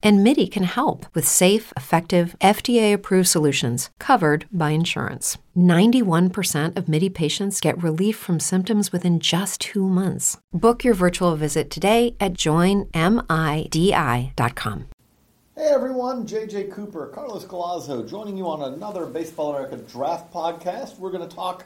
And MIDI can help with safe, effective, FDA approved solutions covered by insurance. 91% of MIDI patients get relief from symptoms within just two months. Book your virtual visit today at joinmidi.com. Hey everyone, JJ Cooper, Carlos Collazo, joining you on another Baseball America Draft podcast. We're going to talk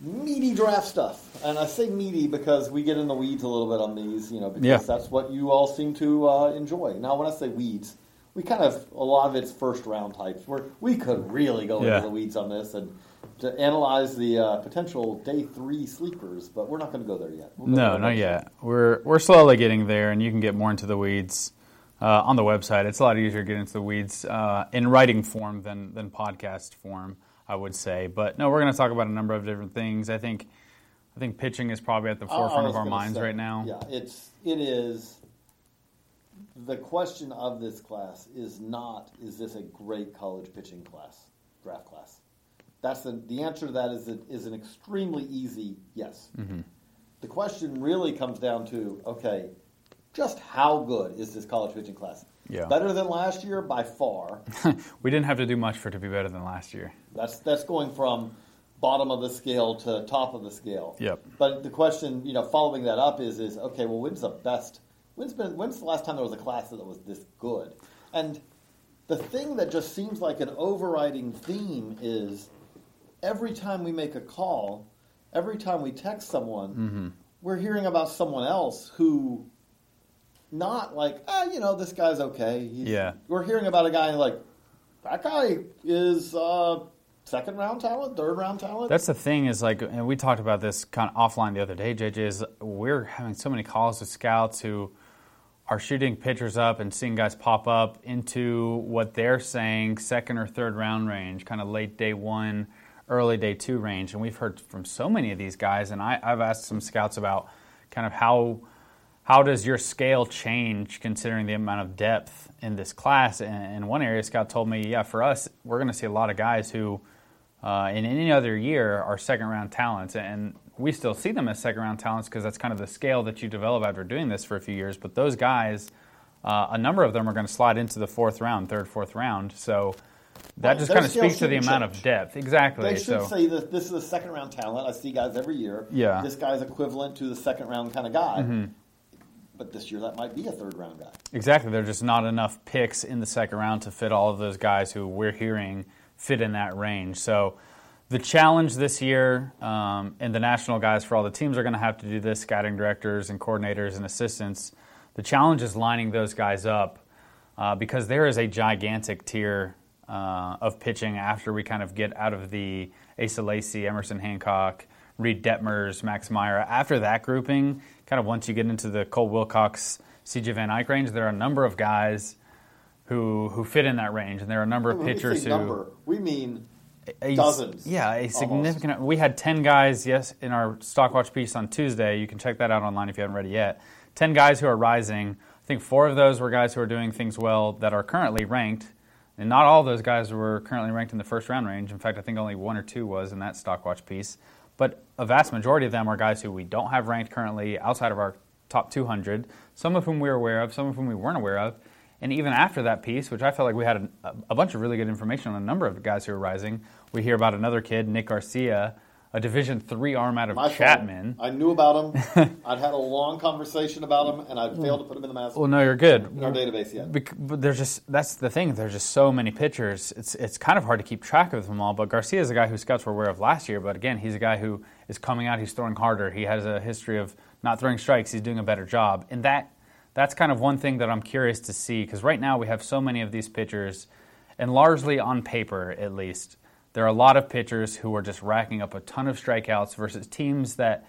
meaty draft stuff, and I say meaty because we get in the weeds a little bit on these, you know, because Yeah. that's what you all seem to uh, enjoy. Now, when I say weeds, we kind of a lot of it's first round types. Where we could really go Yeah. into the weeds on this and to analyze the uh, potential day three sleepers, but we're not going to go there yet. We'll go No, not yet. We're we're slowly getting there, and you can get more into the weeds uh, on the website. It's a lot easier to get into the weeds uh, in writing form than than podcast form, I would say. But no, we're going to talk about a number of different things. I think I think pitching is probably at the I forefront of our minds say, right now. Yeah, it's it is. The question of this class is not is this a great college pitching class, draft class? That's the the answer to that is it is an extremely easy yes. Mm-hmm. The question really comes down to okay, just how good is this college pitching class? Yeah. Better than last year by far. we didn't have to do much for it to be better than last year. That's that's going from bottom of the scale to top of the scale. Yep. But the question, you know, following that up is is okay. Well, when's the best? When's been when's the last time there was a class that was this good? And the thing that just seems like an overriding theme is every time we make a call, every time we text someone, Mm-hmm. we're hearing about someone else who. Not like, ah, you know, this guy's okay. He's, Yeah. We're hearing about a guy like, that guy is uh, second round talent, third round talent. That's the thing is like, and we talked about this kind of offline the other day. JJ is we're having so many calls with scouts who are shooting pitchers up and seeing guys pop up into what they're saying second or third round range, kind of late day one, early day two range. And we've heard from so many of these guys, and I, I've asked some scouts about kind of how how does your scale change considering the amount of depth in this class? And in one area, Scott told me, yeah, for us, we're going to see a lot of guys who, uh, in any other year, are second round talents. And we still see them as second round talents because that's kind of the scale that you develop after doing this for a few years. But those guys, uh, a number of them are going to slide into the fourth round, third, fourth round. So that Right, just kind of speaks to the shouldn't amount of depth. Exactly. They should so, say that this is a second round talent. I see guys every year. Yeah. This guy's equivalent to the second round kind of guy. Mm-hmm. But this year that might be a third round guy. Exactly. There are just not enough picks in the second round to fit all of those guys who we're hearing fit in that range. So the challenge this year, um, and the national guys for all the teams are going to have to do this, scouting directors and coordinators and assistants. The challenge is lining those guys up uh, because there is a gigantic tier uh, of pitching after we kind of get out of the Asa Lacy, Emerson Hancock, Reid Detmers, Max Meyer. After that grouping, kind of once you get into the Cole Wilcox, CJ Van Eyck range, there are a number of guys who who fit in that range, and there are a number of When we pitchers say who number, we mean a- Dozens, Yeah, a almost. significant. We had ten guys. Yes, in our Stockwatch piece on Tuesday. You can check that out online if you haven't read it yet. Ten guys who are rising. I think four of those were guys who are doing things well that are currently ranked, and not all of those guys were currently ranked in the first round range. In fact, I think only one or two was in that Stockwatch piece. But a vast majority of them are guys who we don't have ranked currently outside of our top 200. Some of whom we were aware of, some of whom we weren't aware of. And even after that piece, which I felt like we had a, a bunch of really good information on a number of guys who were rising, we hear about another kid, Nick Garcia, a Division three arm out of my fault. Chapman. I knew about him. I'd had a long conversation about him, and I hmm. failed to put him in the master Well, no, you're good. in our database yet. Bec- but there's just that's the thing. There's just so many pitchers. It's it's kind of hard to keep track of them all. But Garcia is a guy who scouts were aware of last year. But again, he's a guy who is coming out. He's throwing harder. He has a history of not throwing strikes. He's doing a better job. And that that's kind of one thing that I'm curious to see because right now we have so many of these pitchers, and largely on paper at least, there are a lot of pitchers who are just racking up a ton of strikeouts versus teams that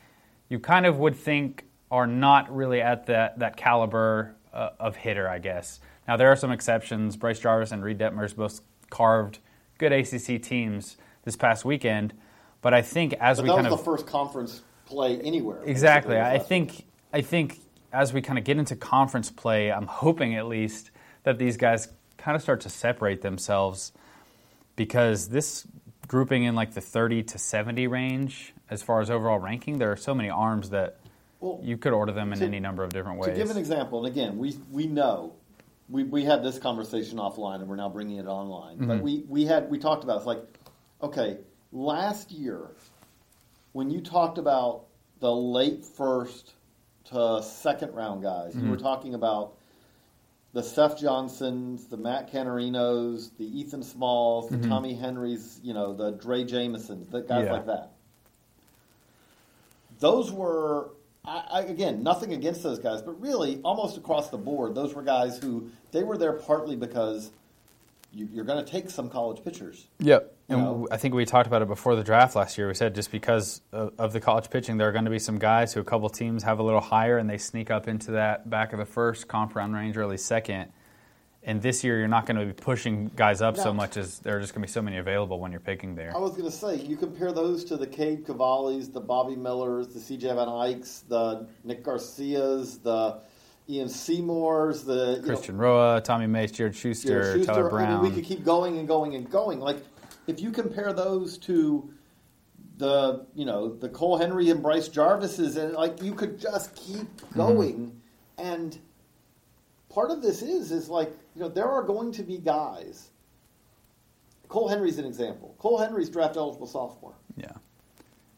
you kind of would think are not really at that, that caliber uh, of hitter, I guess. Now, there are some exceptions. Bryce Jarvis and Reid Detmers both carved good ACC teams this past weekend. But I think as But we that kind was of the first conference play anywhere. Exactly. I think I think as we kind of get into conference play, I'm hoping at least that these guys kind of start to separate themselves because this grouping in like the 30 to 70 range as far as overall ranking, there are so many arms that Well, you could order them in to- any number of different ways. To give an example, and again, we we know we, we had this conversation offline, and we're now bringing it online. Mm-hmm. But we we had we talked about it's like, okay, last year when you talked about the late first to second round guys, you were Mm-hmm. talking about the Seth Johnsons, the Matt Canterinos, the Ethan Smalls, the Tommy Henrys, you know, the Drey Jamesons, the guys Mm-hmm. Yeah. like that. Those were, I, I, again, nothing against those guys, but really, almost across the board, those were guys who they were there partly because you're going to take some college pitchers. Yep. You And know? I think we talked about it before the draft last year. We said just because of, the college pitching, there are going to be some guys who a couple teams have a little higher and they sneak up into that back of the first comp round range, early second. And this year, you're not going to be pushing guys up so much as there are just going to be so many available when you're picking there. I was going to say, you compare those to the Cade Cavallis, the Bobby Millers, the CJ Van Eycks, the Nick Garcias, the Ian Seymours, the you know, Christian Roa, Tommy Mace, Jared Shuster, Jared Shuster. Tyler I mean, we could keep going and going and going. Like, if you compare those to the, you know, the Cole Henry and Bryce Jarvis's, and like, you could just keep Mm-hmm. going. And part of this is, is like, you know, there are going to be guys. Cole Henry's an example. Cole Henry's draft eligible sophomore. Yeah.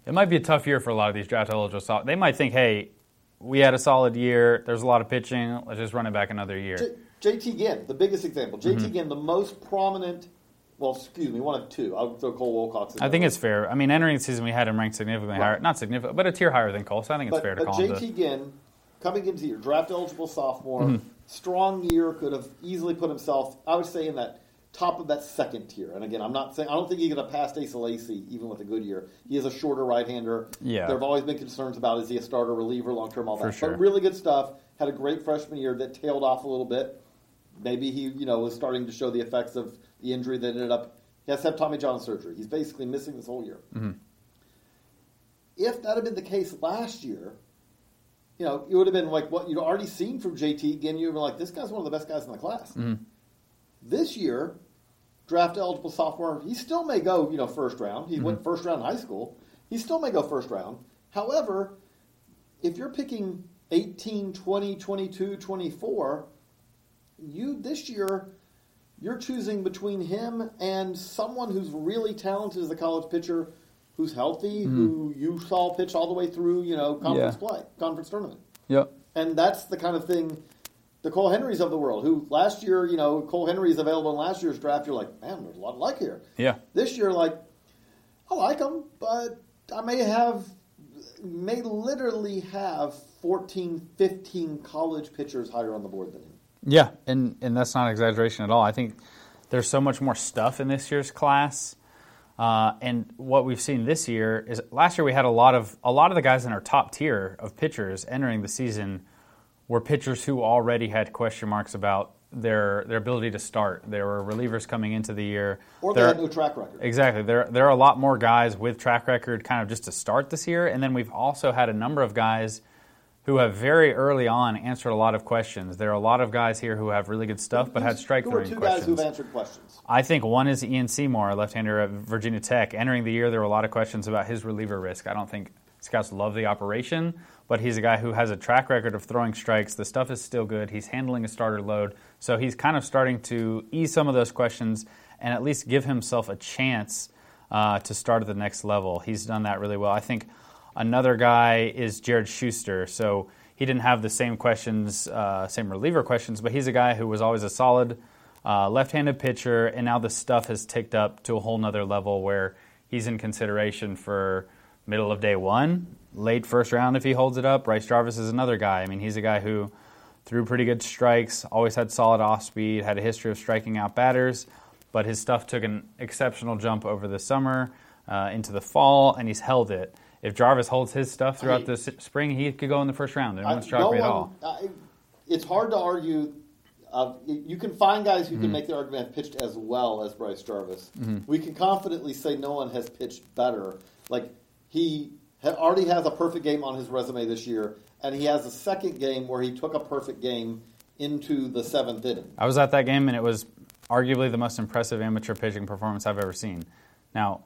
It might be a tough year for a lot of these draft eligible. So they might think, hey, we had a solid year. There's a lot of pitching. Let's just run it back another year. J- JT Ginn, the biggest example. JT Mm-hmm. Ginn, the most prominent. Well, excuse me, one of two. I'll throw Cole Wilcox. In I think it's fair. I mean, entering the season, we had him ranked significantly Right. higher. Not significant, but a tier higher than Cole. So I think it's but, fair to but call him JT. Ginn, coming into your draft eligible sophomore, Mm-hmm. strong year, could have easily put himself. I would say in that top of that second tier. And again, I'm not saying I don't think he could have passed Asa Lacy even with a good year. He is a shorter right-hander. Yeah. there have always been concerns about is he a starter, reliever, long-term, all For that. sure. But really good stuff. Had a great freshman year that tailed off a little bit. Maybe he, you know, was starting to show the effects of the injury that ended up. He has to have Tommy John surgery. He's basically missing this whole year. Mm-hmm. If that had been the case last year, you know, it would have been like what you'd already seen from JT. Again, you were like, this guy's one of the best guys in the class. Mm-hmm. This year, draft eligible sophomore, he still may go, you know, first round. He went mm-hmm. first round in high school. He still may go first round. However, if you're picking 18, 20, 22, 24, you this year you're choosing between him and someone who's really talented as a college pitcher, who's healthy, mm-hmm. who you saw pitch all the way through, you know, conference Yeah. play, conference tournament. Yep. And that's the kind of thing the Cole Henrys of the world, who last year, you know, Cole Henry is available in last year's draft, you're like, man, there's a lot to like here. Yeah. This year, like, I like him, but I may have, may literally have 14, 15 college pitchers higher on the board than him. Yeah, and and that's not exaggeration at all. I think there's so much more stuff in this year's class, uh, and what we've seen this year is last year we had a lot of a lot of the guys in our top tier of pitchers entering the season were pitchers who already had question marks about their their ability to start. There were relievers coming into the year, Or they had no track record. Exactly. There, there are a lot more guys with track record kind of just to start this year. And then we've also had a number of guys who have very early on answered a lot of questions. There are a lot of guys here who have really good stuff but had strike Who are two questions. guys who've answered questions? I think one is Ian Seymour, a left-hander at Virginia Tech. Entering the year, there were a lot of questions about his reliever risk. I don't think scouts love the operation, but he's a guy who has a track record of throwing strikes. The stuff is still good. He's handling a starter load, so he's kind of starting to ease some of those questions and at least give himself a chance uh, to start at the next level. He's done that really well. I think another guy is Jared Shuster. So he didn't have the same questions, uh, same reliever questions, but he's a guy who was always a solid uh, left-handed pitcher, and now the stuff has ticked up to a whole nother level where he's in consideration for middle of day one, late first round if he holds it up. Bryce Jarvis is another guy. I mean, he's a guy who threw pretty good strikes, always had solid off speed, had a history of striking out batters, but his stuff took an exceptional jump over the summer uh, into the fall, and he's held it. If Jarvis holds his stuff throughout I- the s- spring, he could go in the first round. I- wouldn't shock me at all. I- it's hard to argue. Uh, you can find guys who can Mm-hmm. make the argument have pitched as well as Bryce Jarvis. Mm-hmm. We can confidently say no one has pitched better. Like he already has a perfect game on his resume this year, and he has a second game where he took a perfect game into the seventh inning. I was at that game, and it was arguably the most impressive amateur pitching performance I've ever seen. Now,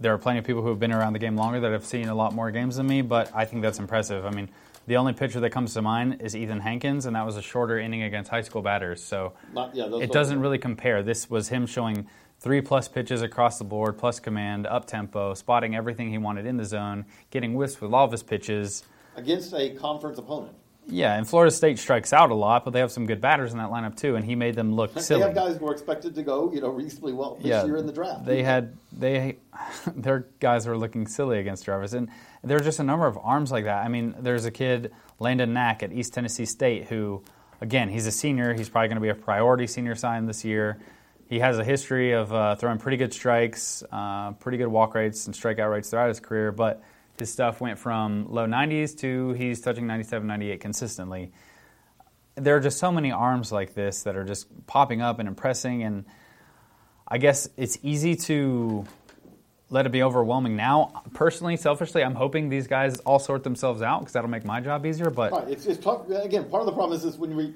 there are plenty of people who have been around the game longer that have seen a lot more games than me, but I think that's impressive. I mean, the only pitcher that comes to mind is Ethan Hankins, and that was a shorter inning against high school batters. So Not- yeah, it doesn't really compare. This was him showing three plus pitches across the board, plus command, up tempo, spotting everything he wanted in the zone, getting whiffs with all of his pitches. against a conference opponent. Yeah, and Florida State strikes out a lot, but they have some good batters in that lineup too, and he made them look silly. They have guys who are expected to go, you know, reasonably well this year in the draft. They had they their guys were looking silly against Jarvis, and there are just a number of arms like that. I mean, there's a kid Landon Knack at East Tennessee State who, again, he's a senior. He's probably going to be a priority senior sign this year. He has a history of uh, throwing pretty good strikes, uh, pretty good walk rates and strikeout rates throughout his career, but his stuff went from low 90s to he's touching 97, 98 consistently there are just so many arms like this that are just popping up and impressing and i guess it's easy to let it be overwhelming now personally selfishly i'm hoping these guys all sort themselves out because that'll make my job easier but Right. It's, it's tough. Again, part of the problem is, is when we,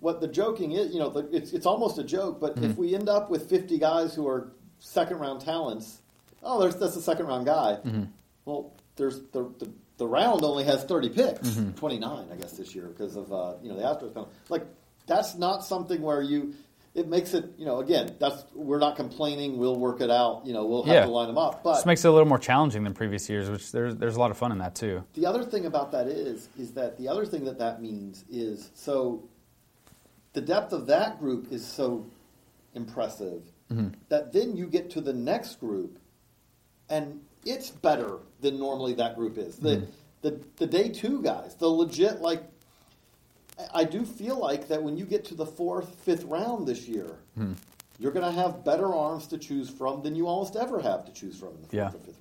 what the joking is, you know, the, it's, it's almost a joke, but Mm-hmm. if we end up with 50 guys who are second round talents, oh, there's, that's a second round guy. Mm-hmm. Well, there's the, the, the round only has 30 picks, Mm-hmm. 29, I guess, this year because of, uh, you know, the Astros. coming. Like, that's not something where you, it makes it, you know, again, that's, we're not complaining, we'll work it out, you know, we'll have Yeah. to line them up. But just makes it a little more challenging than previous years which there's, there's a lot of fun in that too the other thing about that is, is that the other thing that that means is so the depth of that group is so impressive mm-hmm. that then you get to the next group and it's better than normally that group is. The, mm-hmm. the, the day two guys, the legit, like, I- do feel like that when you get to the fourth, fifth round this year, mm-hmm. you're going to have better arms to choose from than you almost ever have to choose from in the fourth Yeah. or fifth.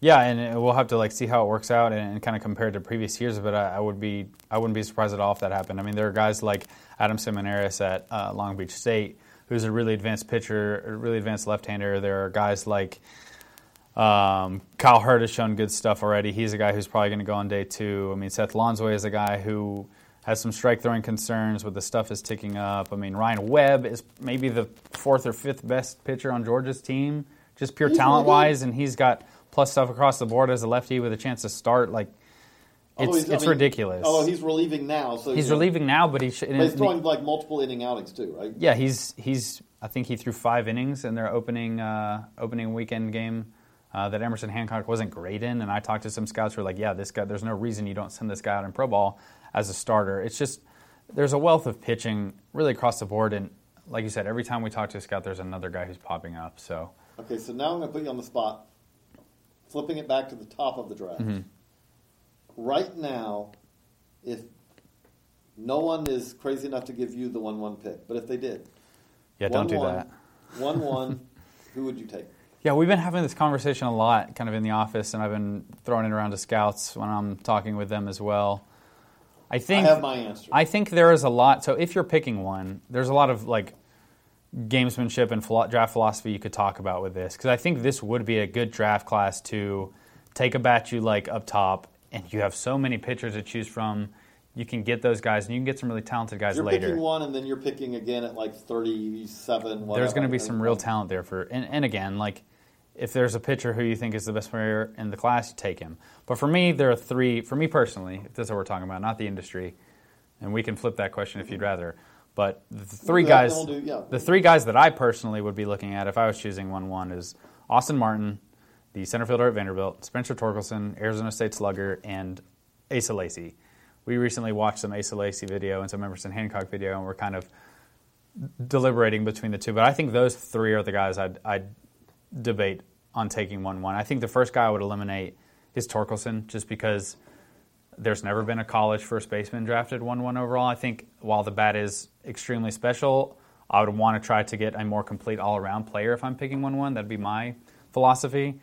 Yeah, and uh, we'll have to like see how it works out and, and kind of compare it to previous years. But I, I would be, I wouldn't be surprised at all if that happened. I mean, there are guys like Adam Seminaris at uh, Long Beach State, who's a really advanced pitcher, a really advanced left-hander. There are guys like um, Kyle Hurd has shown good stuff already. He's a guy who's probably going to go on day two. I mean, Seth Lonsway is a guy who has some strike throwing concerns, but the stuff is ticking up. I mean, Ryan Webb is maybe the fourth or fifth best pitcher on Georgia's team, just pure talent wise, and he's got plus stuff across the board as a lefty with a chance to start. Like, it's, I it's me's ridiculous. Although he's relieving now, so he's you know, relieving now, but he should. But he's throwing like multiple inning outings too, right? Yeah, he's he's. I think he threw five innings in their opening uh, opening weekend game uh, that Emerson Hancock wasn't great in. And I talked to some scouts who were like, "Yeah, this guy. There's no reason you don't send this guy out in pro ball as a starter. It's just there's a wealth of pitching really across the board. And like you said, every time we talk to a scout, there's another guy who's popping up. So Okay, so now I'm going to put you on the spot. Flipping it back to the top of the draft. Mm-hmm. Right now, if no one is crazy enough to give you the one-one pick, but if they did, yeah, don't do 1-1, that. One-one, who would you take? Yeah, we've been having this conversation a lot, kind of in the office, and I've been throwing it around to scouts when I'm talking with them as well. I I think have my answer. I think there is a lot. So if you're picking one, there's a lot of like gamesmanship and draft philosophy you could talk about with this because I think this would be a good draft class to take a bat you like up top, and you have so many pitchers to choose from. You can get those guys, and you can get some really talented guys you're later. picking one, and then you're picking again at like 37. Whatever. there's going to be some real talent there for and, and again like if there's a pitcher who you think is the best player in the class you take him but for me there are three for me personally if that's what we're talking about not the industry and we can flip that question if you'd rather but the three that, guys do- yeah. the three guys that i personally would be looking at if i was choosing one one is austin martin the center fielder at vanderbilt spencer torkelson arizona state slugger and asa lacy we recently watched some asa lacy video and some emerson hancock video and we're kind of deliberating between the two, but I think those three are the guys I'd, I'd debate on taking 1 1. I think the first guy I would eliminate is Torkelson, just because there's never been a college first baseman drafted 1 1 overall. I think while the bat is extremely special, I would want to try to get a more complete all around player if I'm picking 1 1. That'd be my philosophy.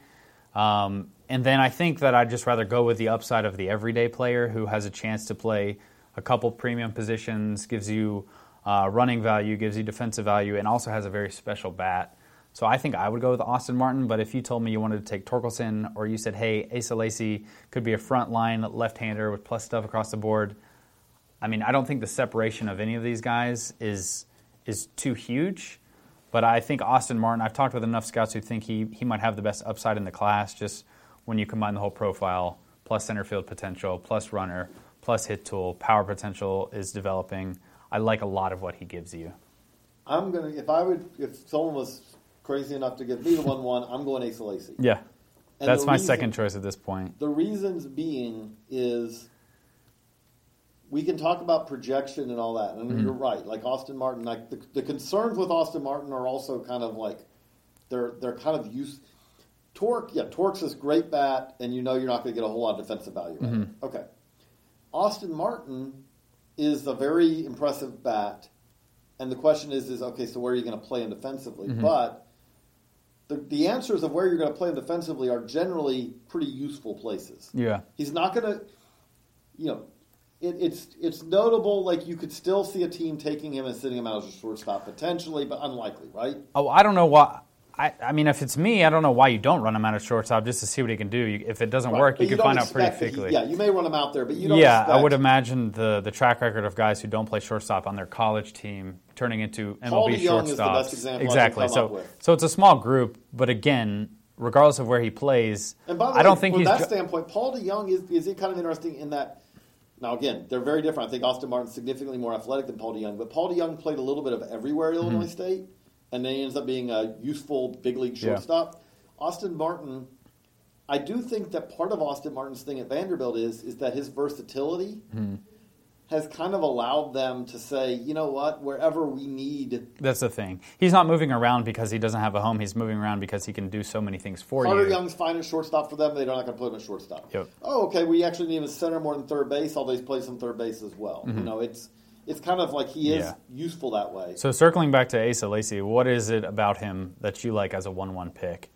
Um, and then I think that I'd just rather go with the upside of the everyday player who has a chance to play a couple premium positions, gives you uh, running value, gives you defensive value, and also has a very special bat. So I think I would go with Austin Martin. But if you told me you wanted to take Torkelson, or you said, "Hey, Asa Lacy could be a front line left-hander with plus stuff across the board," I mean, I don't think the separation of any of these guys is is too huge. But I think Austin Martin, I've talked with enough scouts who think he, he might have the best upside in the class just when you combine the whole profile, plus center field potential, plus runner, plus hit tool, power potential is developing. I like a lot of what he gives you. I'm gonna if I would if someone was crazy enough to give me the one one, I'm going Asa Lacy. Yeah. And That's my reason- second choice at this point. The reasons being is we can talk about projection and all that, and Mm-hmm. you're right. Like Austin Martin, like the, the concerns with Austin Martin are also kind of like they're they're kind of use torque. Yeah, torque's this great bat, and you know you're not going to get a whole lot of defensive value. Right? Mm-hmm. Okay, Austin Martin is a very impressive bat, and the question is, is okay, so where are you going to play him defensively? Mm-hmm. But the, the answers of where you're going to play him defensively are generally pretty useful places. Yeah. He's not going to, you know, it, it's it's notable. Like you could still see a team taking him and sitting him out as a shortstop potentially, but unlikely, right? Oh, I don't know why. I, I mean, if it's me, I don't know why you don't run him out of shortstop just to see what he can do. You, if it doesn't Right. work, But you can find out pretty that he- quickly. yeah, you may run him out there, but you don't. Yeah, I would imagine the the track record of guys who don't play shortstop on their college team turning into MLB Paul DeJong shortstops. is the best example I can exactly. come so up with. so it's a small group, but again, regardless of where he plays, And by the I don't think from he's that ju- standpoint, Paul DeJong is is kind of interesting in that. Now again, they're very different. I think Austin Martin's significantly more athletic than Paul DeJong, but Paul DeJong played a little bit of everywhere at Mm-hmm. Illinois State, and then he ends up being a useful big league Yeah. shortstop. Austin Martin, I do think that part of Austin Martin's thing at Vanderbilt is is that his versatility Mm-hmm. Has kind of allowed them to say, you know what, wherever we need That's the thing. He's not moving around because he doesn't have a home. He's moving around because he can do so many things for Carter you. Young's fine at shortstop for them. They're not going to put him at shortstop. Yep. Oh, okay. We actually need him center more than third base. Although he's plays some third base as well. You know, it's it's kind of like he is Mm-hmm. Yeah. useful that way. So circling back to Asa Lacy, what is it about him that you like as a one-one pick?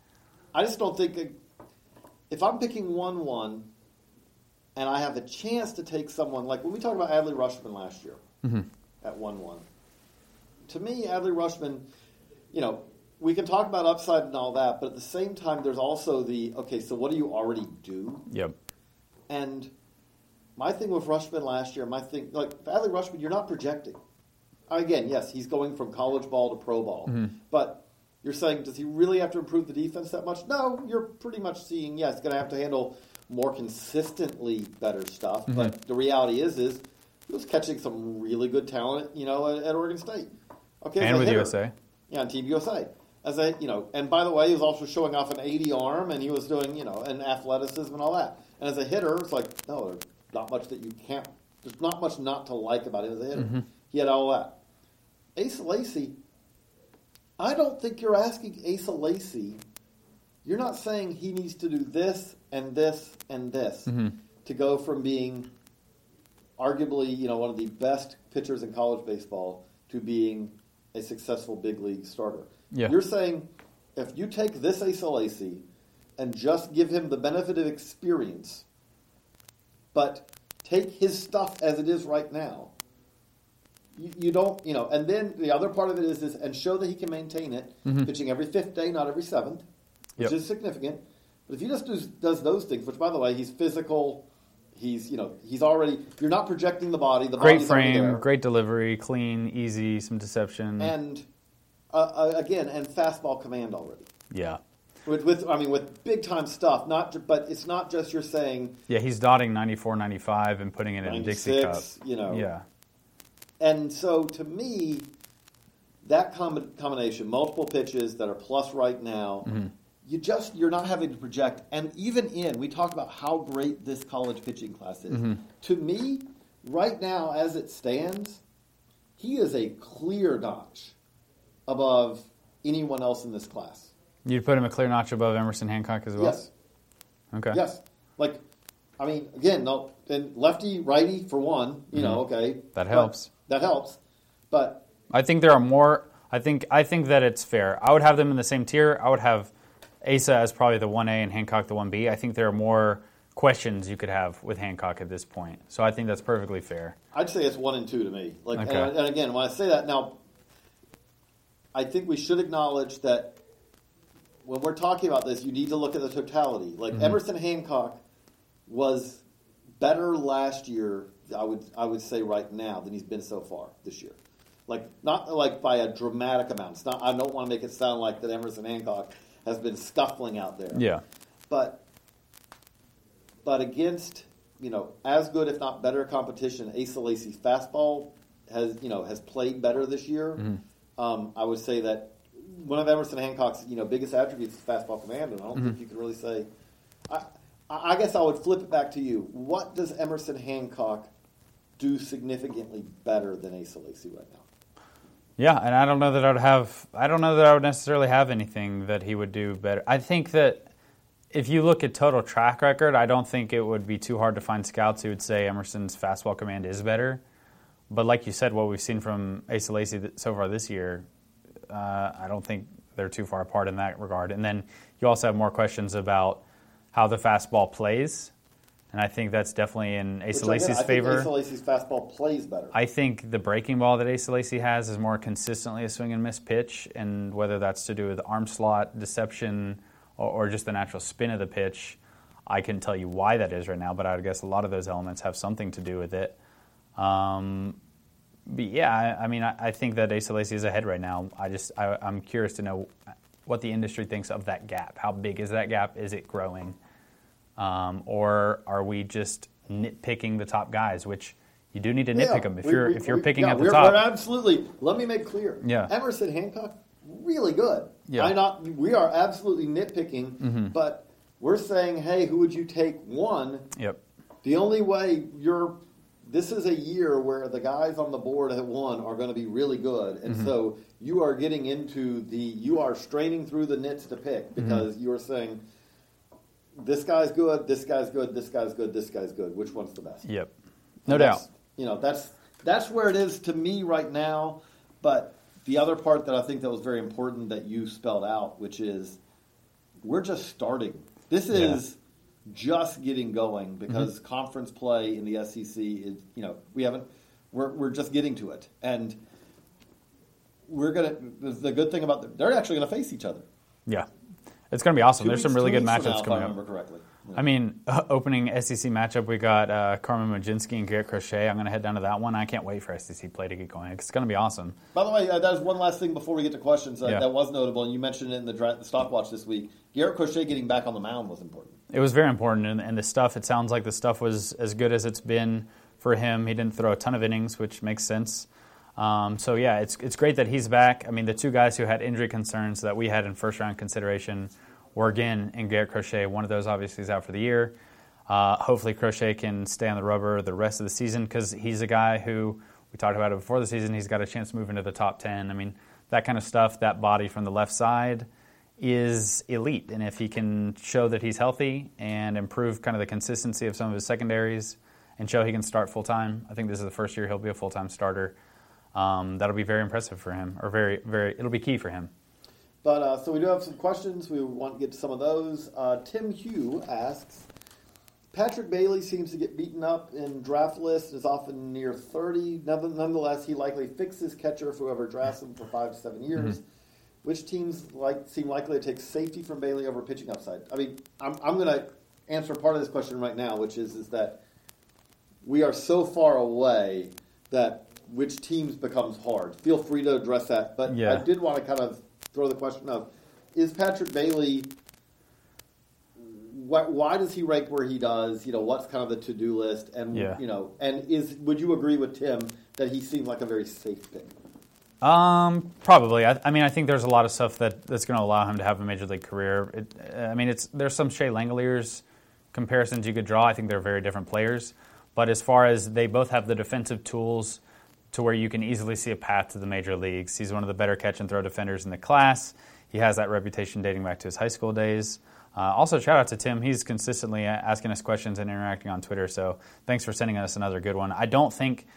I just don't think if I'm picking one one, and I have a chance to take someone like when we talked about Adley Rutschman last year mm-hmm. at one one. To me, Adley Rutschman, you know, we can talk about upside and all that, but at the same time, there's also the okay. So what do you already do? Yep. And my thing with Rutschman last year, my thing like Adley Rutschman, you're not projecting. Again, yes, he's going from college ball to pro ball, mm-hmm. but you're saying, does he really have to improve the defense that much? No, you're pretty much seeing, yes, he's going to have to handle more consistently better stuff. Mm-hmm. But the reality is, is he was catching some really good talent, you know, at, at Oregon State. Okay, And with hitter- USA. yeah, on Team USA. As a you know, and by the way, he was also showing off an 80 arm, and he was doing you know, an athleticism and all that. And as a hitter, it's like no, there's not much that you can't. There's not much not to like about him as a hitter. Mm-hmm. He had all that. Asa Lacy, I don't think you're asking Asa Lacy. You're not saying he needs to do this and this and this to go from being arguably, you know, one of the best pitchers in college baseball to being a successful big league starter. Yeah. You're saying if you take this Lacy and just give him the benefit of experience, but take his stuff as it is right now, you, you don't, you know, and then the other part of it is, is and show that he can maintain it, pitching every fifth day, not every seventh, which Mm-hmm. Yep. is significant. But if he just does, does those things, which by the way, he's physical, he's you know he's already you're not projecting the body, the Great frame, great delivery, clean, easy, some deception. and uh, uh, again and fastball command already. yeah. With, with I mean with big time stuff, not but it's not just you're saying Yeah, he's dotting 94, 95 and putting it in a Dixie Cup. you know. Yeah. And so to me, that com- combination, multiple pitches that are plus right now, Mm-hmm. You just you're not having to project. And even in we talk about how great this college pitching class is. Mm-hmm. To me, right now as it stands, he is a clear notch above anyone else in this class. You'd put him a clear notch above Emerson Hancock as well? Yes. Okay. Yes. Like, I mean, again, no, and lefty, righty for one, you know, okay. Mm-hmm. That helps. that helps. But I think there are more. I think I think that it's fair. I would have them in the same tier. I would have Asa is probably the one A and Hancock the one B. I think there are more questions you could have with Hancock at this point. So I think that's perfectly fair. I'd say it's one and two to me. Like, Okay. and, and again, when I say that now, I think we should acknowledge that when we're talking about this, you need to look at the totality. Like Mm-hmm. Emerson Hancock was better last year I would I would say right now than he's been so far this year. Like not like by a dramatic amount. It's not. I don't want to make it sound like that Emerson Hancock has been scuffling out there. Yeah. But but against you know as good if not better competition, Asa Lacy's fastball has you know has played better this year. Mm-hmm. Um, I would say that one of Emerson Hancock's you know biggest attributes is fastball command, and I don't Mm-hmm. think you can really say. I, I guess I would flip it back to you. What does Emerson Hancock do significantly better than Asa Lacy right now? Yeah, and I don't know that I would have. I don't know that I would necessarily have anything that he would do better. I think that if you look at total track record, I don't think it would be too hard to find scouts who would say Emerson's fastball command is better. But like you said, what we've seen from Asa Lacy so far this year, uh, I don't think they're too far apart in that regard. And then you also have more questions about how the fastball plays, and I think that's definitely in Asa Which Lacy's I think favor. Asa Lacy's fastball plays better. I think the breaking ball that Asa Lacy has is more consistently a swing and miss pitch, and whether that's to do with arm slot deception or, or just the natural spin of the pitch, I can tell you why that is right now. But I would guess a lot of those elements have something to do with it. Um, but yeah, I, I mean, I, I think that Asa Lacy is ahead right now. I just I, I'm curious to know what the industry thinks of that gap. How big is that gap? Is it growing? Um, or are we just nitpicking the top guys, which you do need to nitpick them if we- you're we- if you're we- picking yeah, at the top. We're absolutely. Let me make clear. Yeah. Emerson Hancock, really good. Yeah. Mm-hmm. I not. We are absolutely nitpicking, but we're saying, hey, who would you take one? Yep. The only way you're. This is a year where the guys on the board at one are going to be really good, Mm-hmm. and so you are getting into the. You are straining through the nits to pick Mm-hmm. because you are saying. This guy's good. This guy's good. This guy's good. This guy's good. Which one's the best? Yep. No And doubt. You know, that's that's where it is to me right now. But the other part that I think that was very important that you spelled out, which is we're just starting. This Yeah. is just getting going because Mm-hmm. conference play in the SEC is you know we haven't we're we're just getting to it and we're gonna the good thing about the, they're actually gonna face each other. Yeah. It's going to be awesome. Two There's some really good matchups coming up. I mean, opening SEC matchup, we got uh, Carmen Mlodzinski and Garrett Crochet. I'm going to head down to that one. I can't wait for SEC play to get going. It's going to be awesome. By the way, uh, that is one last thing before we get to questions uh, Yeah. that was notable, and you mentioned it in the, dra- the stock watch this week. Garrett Crochet getting back on the mound was important. It was very important, and, and the stuff. It sounds like the stuff was as good as it's been for him. He didn't throw a ton of innings, which makes sense. Um, so yeah, it's it's great that he's back. I mean, the two guys who had injury concerns that we had in first round consideration were again and Garrett Crochet. One of those obviously is out for the year. Uh, hopefully, Crochet can stay on the rubber the rest of the season because he's a guy who we talked about it before the season. He's got a chance to move into the top ten. I mean, that kind of stuff. That body from the left side is elite. And if he can show that he's healthy and improve kind of the consistency of some of his secondaries and show he can start full time, I think this is the first year he'll be a full time starter. Um, that'll be very impressive for him, or very, very. It'll be key for him. But uh, so we do have some questions. We want to get to some of those. Uh, Tim Hugh asks Patrick Bailey seems to get beaten up in draft lists, is often near 30. Nonetheless, he likely fixes catcher for whoever drafts him for five to seven years. Which teams like seem likely to take safety from Bailey over pitching upside? I mean, I'm, I'm going to answer part of this question right now, which is is that we are so far away that which teams becomes hard. Feel free to address that, but Yeah. I did want to kind of throw the question of: Is Patrick Bailey? Why, why does he rank where he does? You know, what's kind of the to-do list, and Yeah. you know, and is would you agree with Tim that he seemed like a very safe pick? Um, probably. I, I mean, I think there's a lot of stuff that, that's going to allow him to have a major league career. It, I mean, it's there's some Shea Langeliers comparisons you could draw. I think they're very different players. But as far as they both have the defensive tools to where you can easily see a path to the major leagues, he's one of the better catch and throw defenders in the class. He has that reputation dating back to his high school days. Uh, also, shout out to Tim. He's consistently asking us questions and interacting on Twitter. So thanks for sending us another good one. I don't think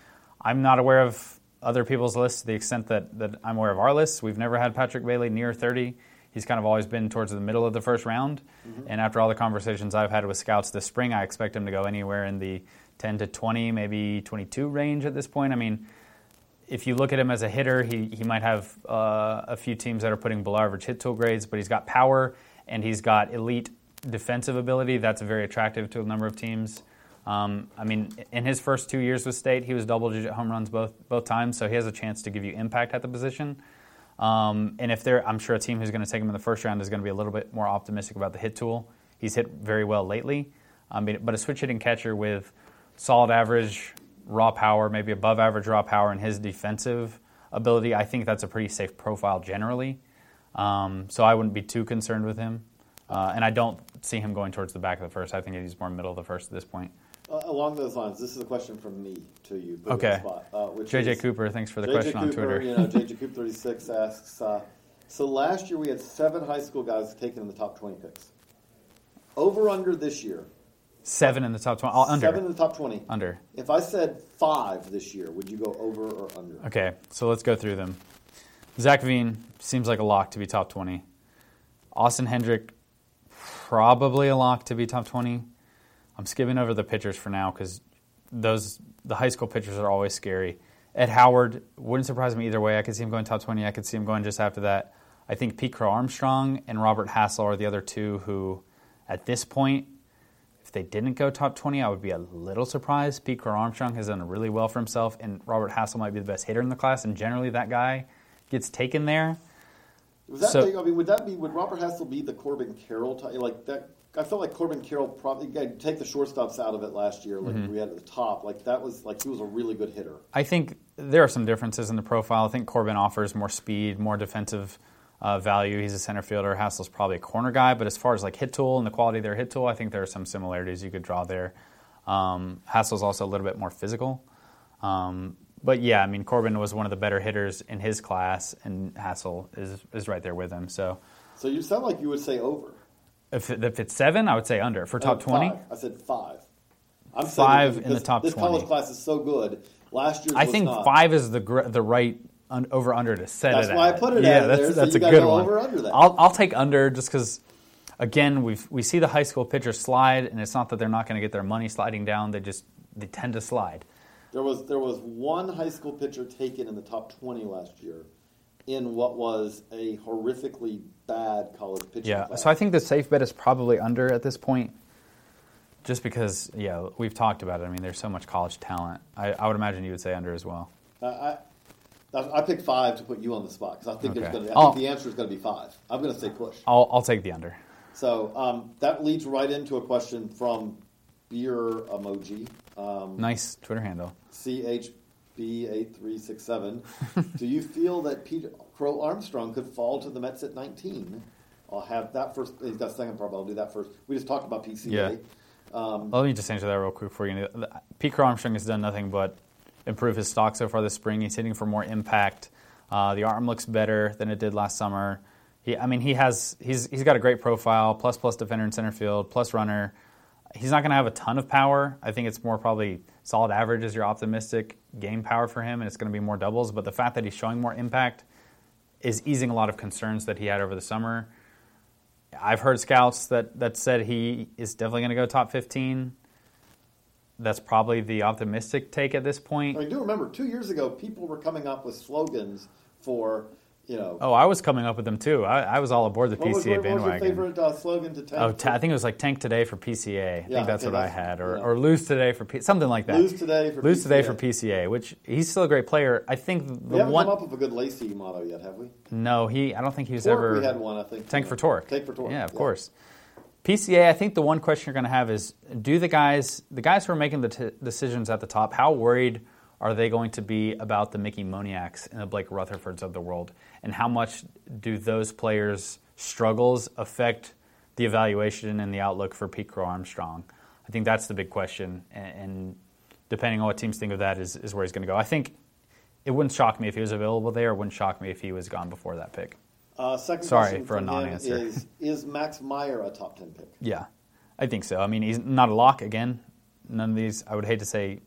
I'm not aware of other people's lists to the extent that, that I'm aware of our lists. We've never had Patrick Bailey near 30. He's kind of always been towards the middle of the first round. And after all the conversations I've had with scouts this spring, I expect him to go anywhere in the 10 to 20, maybe 22 range at this point. I mean, if you look at him as a hitter, he, he might have uh, a few teams that are putting below average hit tool grades, but he's got power and he's got elite defensive ability. That's very attractive to a number of teams. Um, I mean, in his first two years with State, he was double-digit home runs both both times, so he has a chance to give you impact at the position. Um, and if they're, I'm sure a team who's going to take him in the first round is going to be a little bit more optimistic about the hit tool. He's hit very well lately, I mean, but a switch hitting catcher with solid average raw power, maybe above average raw power, and his defensive ability, I think that's a pretty safe profile generally. Um, so I wouldn't be too concerned with him. Uh, and I don't see him going towards the back of the first. I think he's more middle of the first at this point. Uh, along those lines, this is a question from me to you. put Okay. spot, uh, JJ is- Cooper, thanks for the JJ question on Twitter. You know, JJ Cooper thirty six asks. Uh, so last year we had seven high school guys taken in the top twenty picks. Over under this year, Seven in the top 20. Oh, under. seven in the top twenty. Under. If I said five this year, would you go over or under? Okay, so let's go through them. Zach Veen seems like a lock to be top 20. Austin Hendrick, probably a lock to be top 20. I'm skipping over the pitchers for now because those the high school pitchers are always scary. Ed Howard wouldn't surprise me either way. I could see him going top 20. I could see him going just after that. I think Pete Crow Armstrong and Robert Hassell are the other two who, at this point, if they didn't go top 20, I would be a little surprised. Pete Crow Armstrong has done really well for himself, and Robert Hassell might be the best hitter in the class, and generally that guy gets taken there. Was that? So- big? I mean, would that be? Would Robert Hassell be the Corbin Carroll type? Like that? I felt like Corbin Carroll probably take the shortstops out of it last year. Like Mm-hmm. we had at the top. Like that was like he was a really good hitter. I think there are some differences in the profile. I think Corbin offers more speed, more defensive uh, value. He's a center fielder. Hassell's probably a corner guy, but as far as like hit tool and the quality of their hit tool, I think there are some similarities you could draw there. Um, Hassell's also a little bit more physical. Um, but yeah, I mean, Corbin was one of the better hitters in his class, and Hassell is, is right there with him. So So you sound like you would say over. if, if it's seven, I would say under. For top Uh, 20, five. I said five. I'm Five because in the top This 20. college class is so good. Last year I think not. five is the gr- the right un- over under to set That's it. why I put it yeah, at that's there, so that's you a good go one. over under that. I'll I'll take under just because. Again, we we see the high school pitchers slide, and it's not that they're not going to get their money sliding down. They just they tend to slide. There was there was one high school pitcher taken in the top 20 last year, in what was a horrifically bad college pitching Yeah, class. so I think the safe bet is probably under at this point, just because yeah we've talked about it. I mean, there's so much college talent. I, I would imagine you would say under as well. I, I, I picked five to put you on the spot because I think there's Okay. going to. I think the answer is going to be five. I'm going to say push. I'll I'll take the under. So um, that leads right into a question from beer emoji. Um, Nice Twitter handle. CHB8367. Do you feel that Pete Crow Armstrong could fall to the Mets at 19? I'll have that first. He's got second part, but I'll do that first. We just talked about PCA. Yeah. Let me just answer that real quick for you. Pete Crow Armstrong has done nothing but improve his stock so far this spring. He's hitting for more impact. Uh, the arm looks better than it did last summer. He, I mean, he has he's he's got a great profile, plus plus defender in center field, plus runner. He's not going to have a ton of power. I think it's more probably solid average is your optimistic game power for him, and it's going to be more doubles. But the fact that he's showing more impact is easing a lot of concerns that he had over the summer. I've heard scouts that, that said he is definitely going to go top 15. That's probably the optimistic take at this point. I do remember, two years ago, people were coming up with slogans for, you know, Oh, I was coming up with them too. I, I was all aboard the what, was, PCA what was your bandwagon. favorite uh, slogan to take? Oh, I think it was like tank today for PCA. I Yeah, think that's okay, what I had, or, yeah. or lose today for P- something like that. Lose today for lose today PCA. for PCA, which he's still a great player. I think we the haven't one. come up with a good Lacy motto yet, have we? No, he. I don't think he's Torque, ever. we had one, I think. Tank for torque. Tank for torque. Yeah, of course. PCA, I think the one question you're going to have is: Do the guys, the guys who are making the t- decisions at the top, how worried are they going to be about the Mickey Moniaks and the Blake Rutherfords of the world, and how much do those players' struggles affect the evaluation and the outlook for Pete Crow Armstrong? I think that's the big question, and, and depending on what teams think of that, is, is where he's going to go. I think it wouldn't shock me if he was available there. It wouldn't shock me if he was gone before that pick. Uh, second Sorry question for a non-answer. Is, is Max Meyer a top 10 pick? Yeah, I think so. I mean, he's not a lock again. None of these. I would hate to say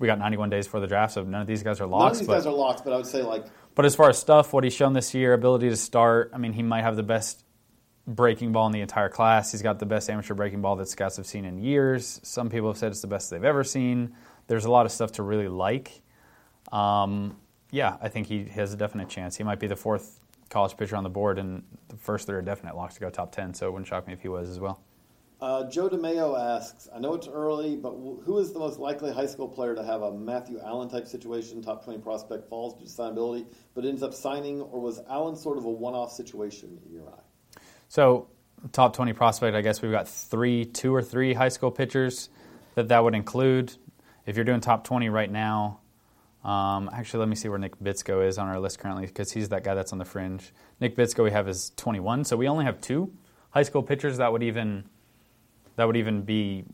we got 91 days for the draft, so none of these guys are locks. None of these but, guys are locks, but I would say, like, but as far as stuff, what he's shown this year, ability to start. I mean, he might have the best breaking ball in the entire class. He's got the best amateur breaking ball that scouts have seen in years. Some people have said it's the best they've ever seen. There's a lot of stuff to really like. Um, yeah, I think he has a definite chance. He might be the fourth college pitcher on the board, and the first three are definite locks to go top 10. So it wouldn't shock me if he was as well. Uh, Joe DeMayo asks, I know it's early, but who is the most likely high school player to have a Matthew Allen type situation, top 20 prospect, falls due to signability, but ends up signing, or was Allen sort of a one off situation in your eye? So, top 20 prospect, I guess we've got three, two or three high school pitchers that that would include. If you're doing top 20 right now, um, actually, let me see where Nick Bitsko is on our list currently because he's that guy that's on the fringe. Nick Bitsko we have is 21, so we only have two high school pitchers that would even that would even be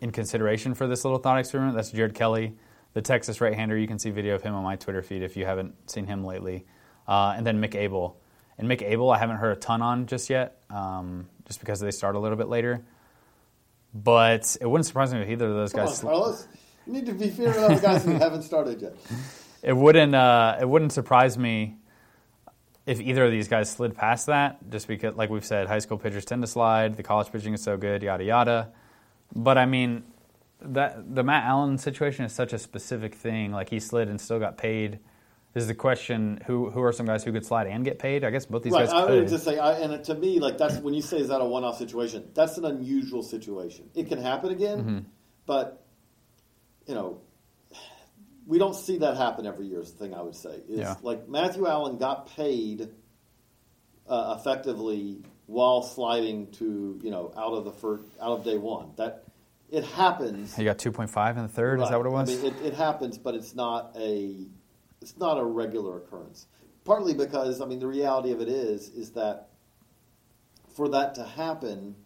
in consideration for this little thought experiment. That's Jared Kelly, the Texas right-hander. You can see video of him on my Twitter feed if you haven't seen him lately. Uh, and then Mick Abel. And Mick Abel, I haven't heard a ton on just yet, um, just because they start a little bit later. But it wouldn't surprise me if either of those Come guys. on. You need to be fearing the guys who haven't started yet. It wouldn't. Uh, it wouldn't surprise me if either of these guys slid past that, just because, like we've said, high school pitchers tend to slide. The college pitching is so good, yada yada. But I mean, that the Matt Allen situation is such a specific thing. Like he slid and still got paid. Is the question who who are some guys who could slide and get paid? I guess both these Right, guys I could. would just say, I, and to me, like that's when you say is that a one-off situation? That's an unusual situation. It can happen again, Mm-hmm. but you know, we don't see that happen every year. Is the thing I would say is Yeah. like Matthew Allen got paid uh, effectively while sliding to you know out of the first, out of day one. That it happens. he got two point five in the third. Is that what it was? I mean, it, it happens, but it's not a it's not a regular occurrence. Partly because I mean the reality of it is is that for that to happen,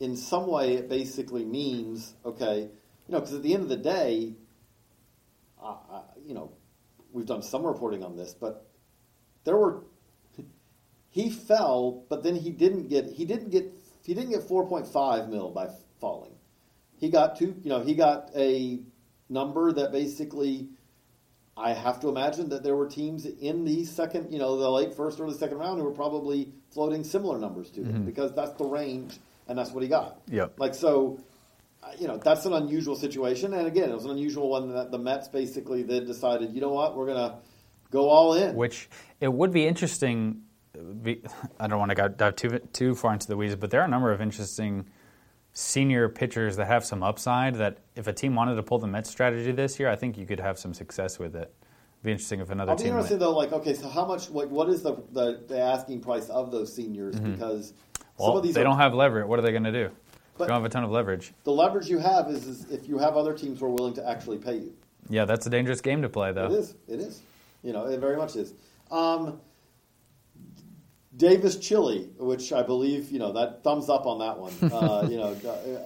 in some way, it basically means okay, you know, because at the end of the day, uh, uh, you know, we've done some reporting on this, but there were he fell, but then he didn't get he didn't get he didn't get four point five mil by falling. He got two, you know, he got a number that basically I have to imagine that there were teams in the second, you know, the late first, or the second round who were probably floating similar numbers to him because that's the range and that's what he got. Yep. Like so, you know, that's an unusual situation, and again, it was an unusual one that the Mets basically then decided, you know what, we're gonna go all in. Which it would be interesting. I don't want to go dive too too far into the weeds, but there are a number of interesting senior pitchers that have some upside. That if a team wanted to pull the Mets strategy this year, I think you could have some success with it. Be interesting if another I'll be team. interested went- though, like, okay, so how much, like, what is the the, the asking price of those seniors? Because some Mm-hmm. Well, of these they are- don't have leverage. What are they going to do? But- they don't have a ton of leverage. the leverage you have is, is if you have other teams who are willing to actually pay you. Yeah, that's a dangerous game to play, though. It is. It is. You know, it very much is. Um, Davis Chili, which I believe, you know, that thumbs up on that one. Uh, you know,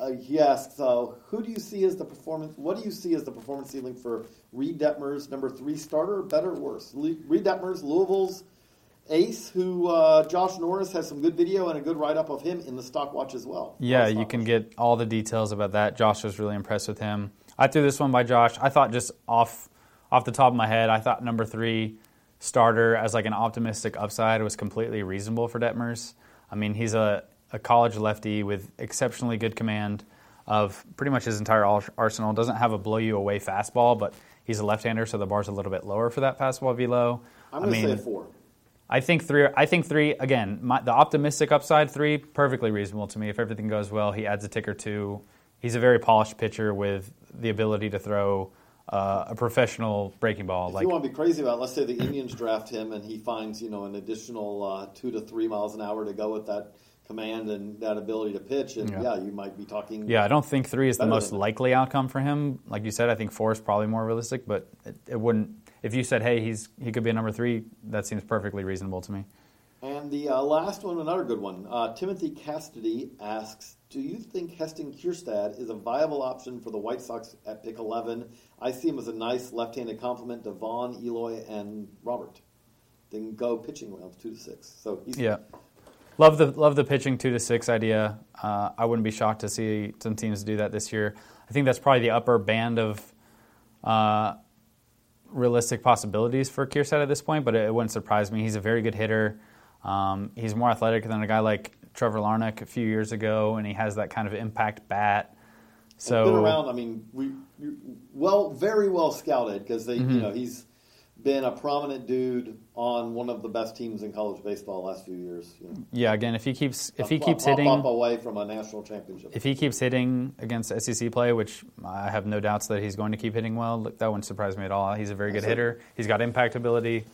uh, he asks, uh, who do you see as the performance? What do you see as the performance ceiling for Reid Detmers, number three starter, better or worse? Le- Reid Detmers, Louisville's ace, who uh, Josh Norris has some good video and a good write up of him in the stock watch as well. Yeah, you can get all the details about that. Josh was really impressed with him. I threw this one by Josh. I thought just off off the top of my head, I thought number three starter as like an optimistic upside was completely reasonable for Detmers. I mean, he's a, a college lefty with exceptionally good command of pretty much his entire arsenal. Doesn't have a blow you away fastball, but he's a left-hander, so the bar's a little bit lower for that fastball velo. I'm going to say four. I think three. I think three again. My, the optimistic upside three perfectly reasonable to me. If everything goes well, he adds a tick or two. He's a very polished pitcher with the ability to throw uh, a professional breaking ball. If like you want to be crazy about, it, let's say the Indians draft him and he finds you know an additional uh, two to three miles an hour to go with that command and that ability to pitch, and Yeah. yeah, you might be talking. yeah, I don't think three is the most likely outcome for him. Like you said, I think four is probably more realistic, but it, it wouldn't. If you said, "Hey, he's he could be a number three, that seems perfectly reasonable to me. And the uh, last one, another good one. Uh, Timothy Cassidy asks, "Do you think Heston Kjerstad is a viable option for the White Sox at pick 11? I see him as a nice left-handed complement to Vaughn, Eloy, and Robert. Then go pitching rounds two to six. So he's Yeah. Love the love the pitching two to six idea. Uh, I wouldn't be shocked to see some teams do that this year. I think that's probably the upper band of uh, realistic possibilities for Kjerstad at this point, but it, it wouldn't surprise me. He's a very good hitter. Um, he's more athletic than a guy like Trevor Larnach a few years ago, and he has that kind of impact bat. So been around. I mean, we we- well, very well scouted because they, Mm-hmm. you know, he's been a prominent dude on one of the best teams in college baseball the last few years. You know, Yeah, again, if he keeps if he keeps hitting away from a national championship. if he keeps hitting against SEC play, which I have no doubts that he's going to keep hitting well, look, that wouldn't surprise me at all. He's a very good hitter. He's got impact ability.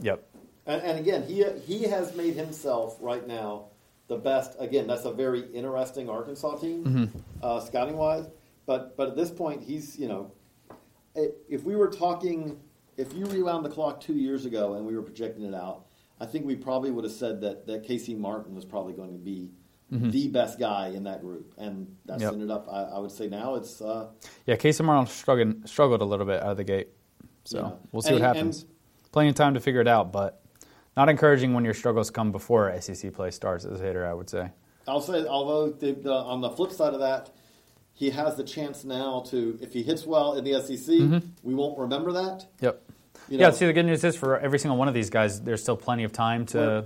Yep. And, and again, he he has made himself right now the best. Again, that's a very interesting Arkansas team, Mm-hmm. uh, scouting wise. But but at this point, he's you know, if we were talking, if you rewound the clock two years ago and we were projecting it out, I think we probably would have said that that Casey Martin was probably going to be the best guy in that group, and that's Mm-hmm. Yep. ended up. I, I would say now it's. Uh, Yeah, Casey Martin struggled struggled a little bit out of the gate. So Yeah. we'll see what happens. and- Plenty of time to figure it out, but not encouraging when your struggles come before SEC play starts as a hitter, I would say. I'll say, although the, the, on the flip side of that, he has the chance now to, if he hits well in the SEC, we won't remember that. Yep. You yeah. See, the good news is for every single one of these guys, there's still plenty of time to Right.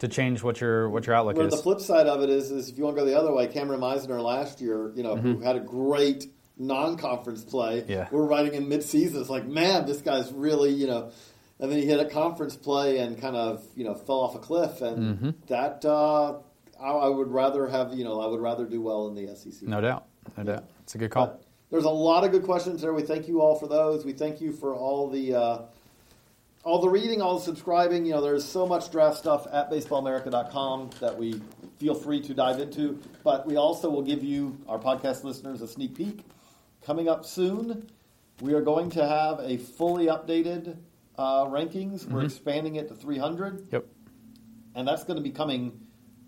to change what your what your outlook is. the flip side of it is, is if you want to go the other way, Kameron Misner last year, you know, who had a great non-conference play, Mm-hmm. Yeah. we're writing in mid-season. It's like, man, this guy's really, you know, and then he hit a conference play and kind of, you know, fell off a cliff, and Mm-hmm. that uh, I, I would rather have, you know, I would rather do well in the SEC. no doubt. No doubt. It's a good call. But there's a lot of good questions there. We thank you all for those. We thank you for all the uh, all the reading, all the subscribing. You know, there's so much draft stuff at baseballamerica.com that we feel free to dive into. But we also will give you, our podcast listeners, a sneak peek. Coming up soon, we are going to have a fully updated uh, rankings. We're expanding it to 300, Yep. and that's going to be coming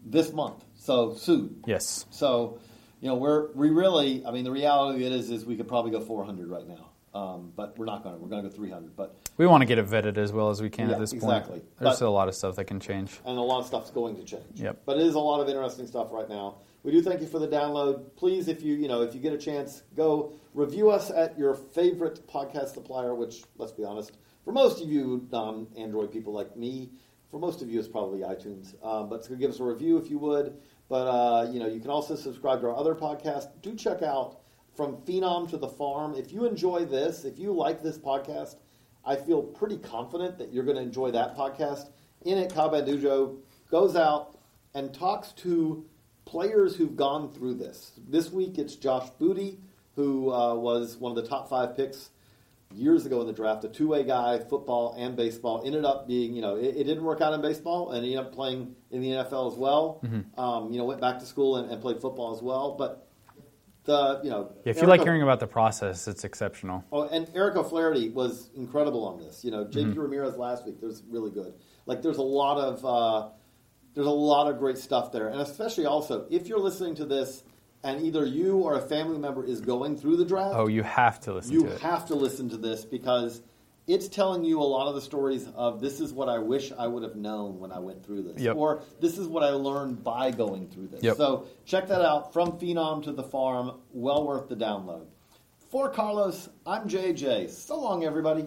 this month. So soon. Yes. So, you know, we're we really. I mean, the reality of it is, is we could probably go 400 right now, um, but we're not going to. We're going to go 300. But We want to get it vetted as well as we can Yeah, at this point. exactly. There's But- still a lot of stuff that can change. and a lot of stuff's going to change. Yep. But it is a lot of interesting stuff right now. We do thank you for the download. Please, if you you know if you get a chance, go review us at your favorite podcast supplier. Which, let's be honest, for most of you non-Android people like me, for most of you it's probably iTunes. Um, but give us a review if you would. But uh, you know you can also subscribe to our other podcast. Do check out from Phenom to the Farm. If you enjoy this, if you like this podcast, I feel pretty confident that you're going to enjoy that podcast. In it, Kyle Bandujo goes out and talks to players who've gone through this. This week, it's Josh Booty, who uh, was one of the top five picks years ago in the draft, a two-way guy, football and baseball. Ended up being, you know, it, it didn't work out in baseball, and he ended up playing in the NFL as well. Um, you know, went back to school and, and played football as well. But the, you know, Yeah, if you like hearing about the process, it's exceptional. Oh, and Eric O'Flaherty was incredible on this. You know, JP Mm-hmm. Ramirez last week was really good. Like, there's a lot of uh, there's a lot of great stuff there, and especially also if you're listening to this and either you or a family member is going through the draft, Oh, you have to listen you to it. have to listen to this because it's telling you a lot of the stories of this is what I wish I would have known when I went through this, Yep. or this is what I learned by going through this. Yep. So check that out from Phenom to the Farm. Well worth the download. For Carlos, I'm JJ. So long, everybody.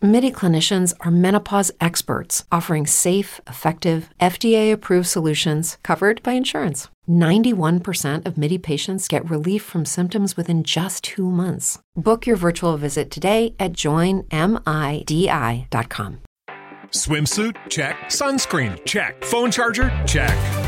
MIDI clinicians are menopause experts, offering safe, effective, FDA approved solutions covered by insurance. 91% of MIDI patients get relief from symptoms within just two months. Book your virtual visit today at joinmidi.com. Swimsuit? Check. Sunscreen? Check. Phone charger? Check.